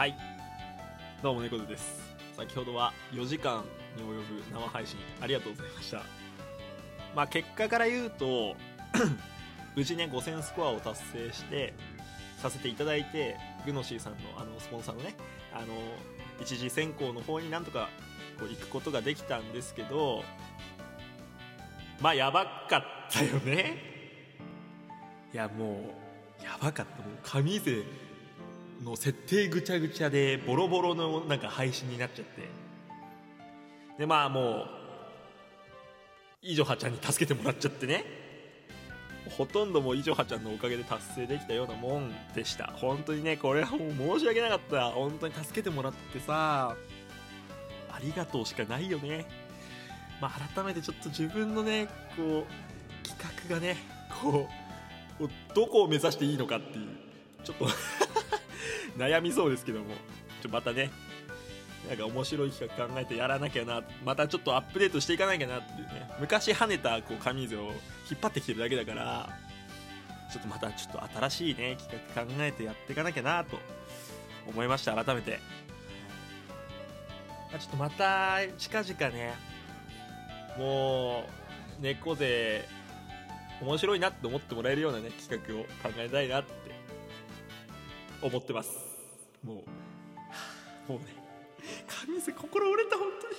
はい。どうも猫背です。先ほどは4時間に及ぶ生配信ありがとうございました。まあ結果から言うと 無事ね5000スコアを達成してさせていただいてグノシーさんのあのスポンサーのねあの一次選考の方になんとかこう行くことができたんですけどまあやばかったよね。いやもうやばかった。もう神勢の設定ぐちゃぐちゃでボロボロのなんか配信になっちゃって。でまあもういじょはちゃんに助けてもらっちゃってね。ほとんどもういじょはちゃんのおかげで達成できたようなもんでした。本当にねこれはもう申し訳なかった。本当に助けてもらってさ。ありがとうしかないよね。まあ改めてちょっと自分のねこう企画がねこうどこを目指していいのかっていう。ちょっと悩みそうですけども。ちょまたね。なんか面白い企画考えてやらなきゃな。またちょっとアップデートしていかなきゃなっていうね。昔跳ねたこう上水を引っ張ってきてるだけだから。ちょっとまたちょっと新しいね企画考えてやっていかなきゃなと。思いました改めて。ちょっとまた近々ね。もう猫背面白いなって思ってもらえるようなね企画を考えたいなって。思ってます。もうもうね神瀬心折れた本当に。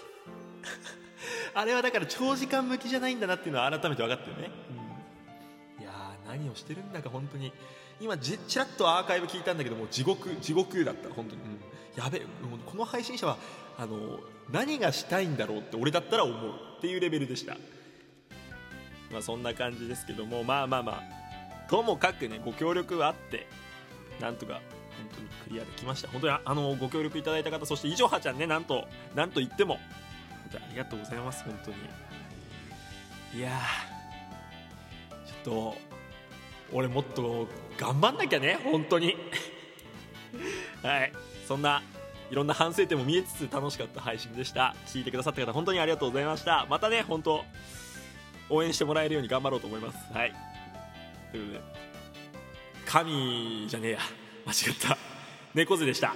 あれはだから長時間向きじゃないんだなっていうのは改めて分かったよね、うん、いやー何をしてるんだか本当に。今じちらっとアーカイブ聞いたんだけども地獄地獄だった本当に、うん、やべえこの配信者はあの何がしたいんだろうって俺だったら思うっていうレベルでした。まあそんな感じですけどもまあまあまあ。ともかくねご協力はあってなんとか本当にクリアできました。本当にあのご協力いただいた方そしていじょはちゃんねなんとなんと言っても。本当にありがとうございます本当に。いやちょっと俺もっと頑張んなきゃね本当に。はい。そんないろんな反省点も見えつつ楽しかった配信でした。聞いてくださった方本当にありがとうございました。またね本当応援してもらえるように頑張ろうと思います。はい。ということで神じゃねえや。間違った。猫背でした。